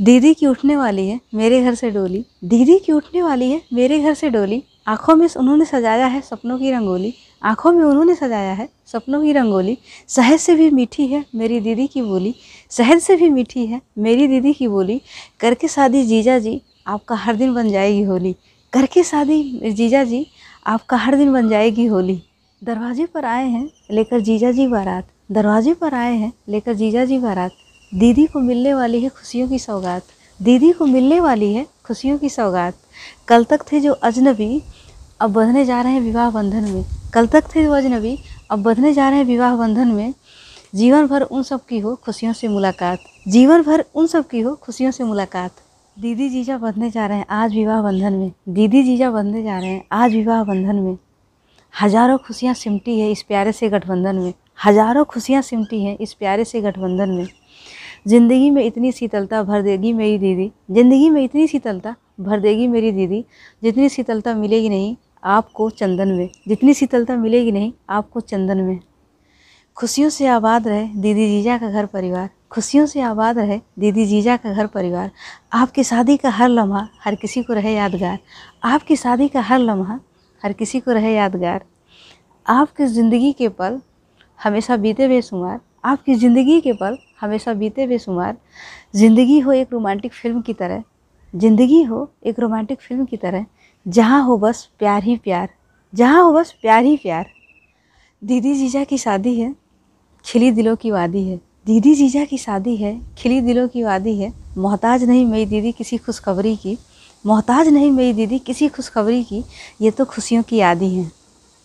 दीदी की उठने वाली है, मेरे घर से डोली। दीदी की उठने वाली है, मेरे घर से डोली। आँखों में उन्होंने सजाया है सपनों की रंगोली। आँखों में उन्होंने सजाया है सपनों की रंगोली। शहद से भी मीठी है मेरी दीदी की बोली। शहद से भी मीठी है मेरी दीदी की बोली। करके शादी जीजा जी, आपका हर दिन बन जाएगी होली। करके शादी जीजा जी, आपका हर दिन बन जाएगी होली। दरवाजे पर आए हैं लेकर जीजा जी बारात। दरवाजे पर आए हैं लेकर जीजा जी बारात। दीदी को मिलने वाली है खुशियों की सौगात। दीदी को मिलने वाली है खुशियों की सौगात। कल तक थे जो अजनबी, अब बंधने जा रहे हैं विवाह बंधन में। कल तक थे जो अजनबी, अब बंधने जा रहे हैं विवाह बंधन में। जीवन भर उन सब की हो खुशियों से मुलाकात। जीवन भर उन सब की हो खुशियों से मुलाकात। दीदी जीजा बंधने जा रहे हैं आज विवाह बंधन में। दीदी जीजा बंधने जा रहे हैं आज विवाह बंधन में। हज़ारों खुशियाँ सिमटी है इस प्यारे से गठबंधन में। हज़ारों खुशियाँ सिमटी हैं इस प्यारे से गठबंधन में। ज़िंदगी में इतनी शीतलता भर देगी मेरी दीदी। ज़िंदगी में इतनी शीतलता भर देगी मेरी दीदी, जितनी शीतलता मिलेगी नहीं, आपको चंदन में। जितनी शीतलता मिलेगी नहीं, आपको चंदन में। खुशियों से आबाद रहे दीदी जीजा का घर परिवार। खुशियों से आबाद रहे दीदी जीजा का घर परिवार। आपकी शादी का हर लम्हा हर किसी को रहे यादगार। आपकी शादी का हर लम्हा हर किसी को रहे यादगार। आपकी ज़िंदगी के पल हमेशा बीते बेशुमार आपकी ज़िंदगी के पल हमेशा बीते बेशुमार ज़िंदगी हो एक रोमांटिक फ़िल्म की तरह, ज़िंदगी हो एक रोमांटिक फ़िल्म की तरह, जहाँ हो बस प्यार ही प्यार, जहाँ हो बस प्यार ही प्यार। दीदी जीजा की शादी है, खिली दिलों की वादी है। दीदी जीजा की शादी है, खिली दिलों की वादी है। मोहताज नहीं मेरी दीदी किसी खुशखबरी की, मोहताज नहीं मेरी दीदी किसी खुशखबरी की, ये तो खुशियों की यादी है।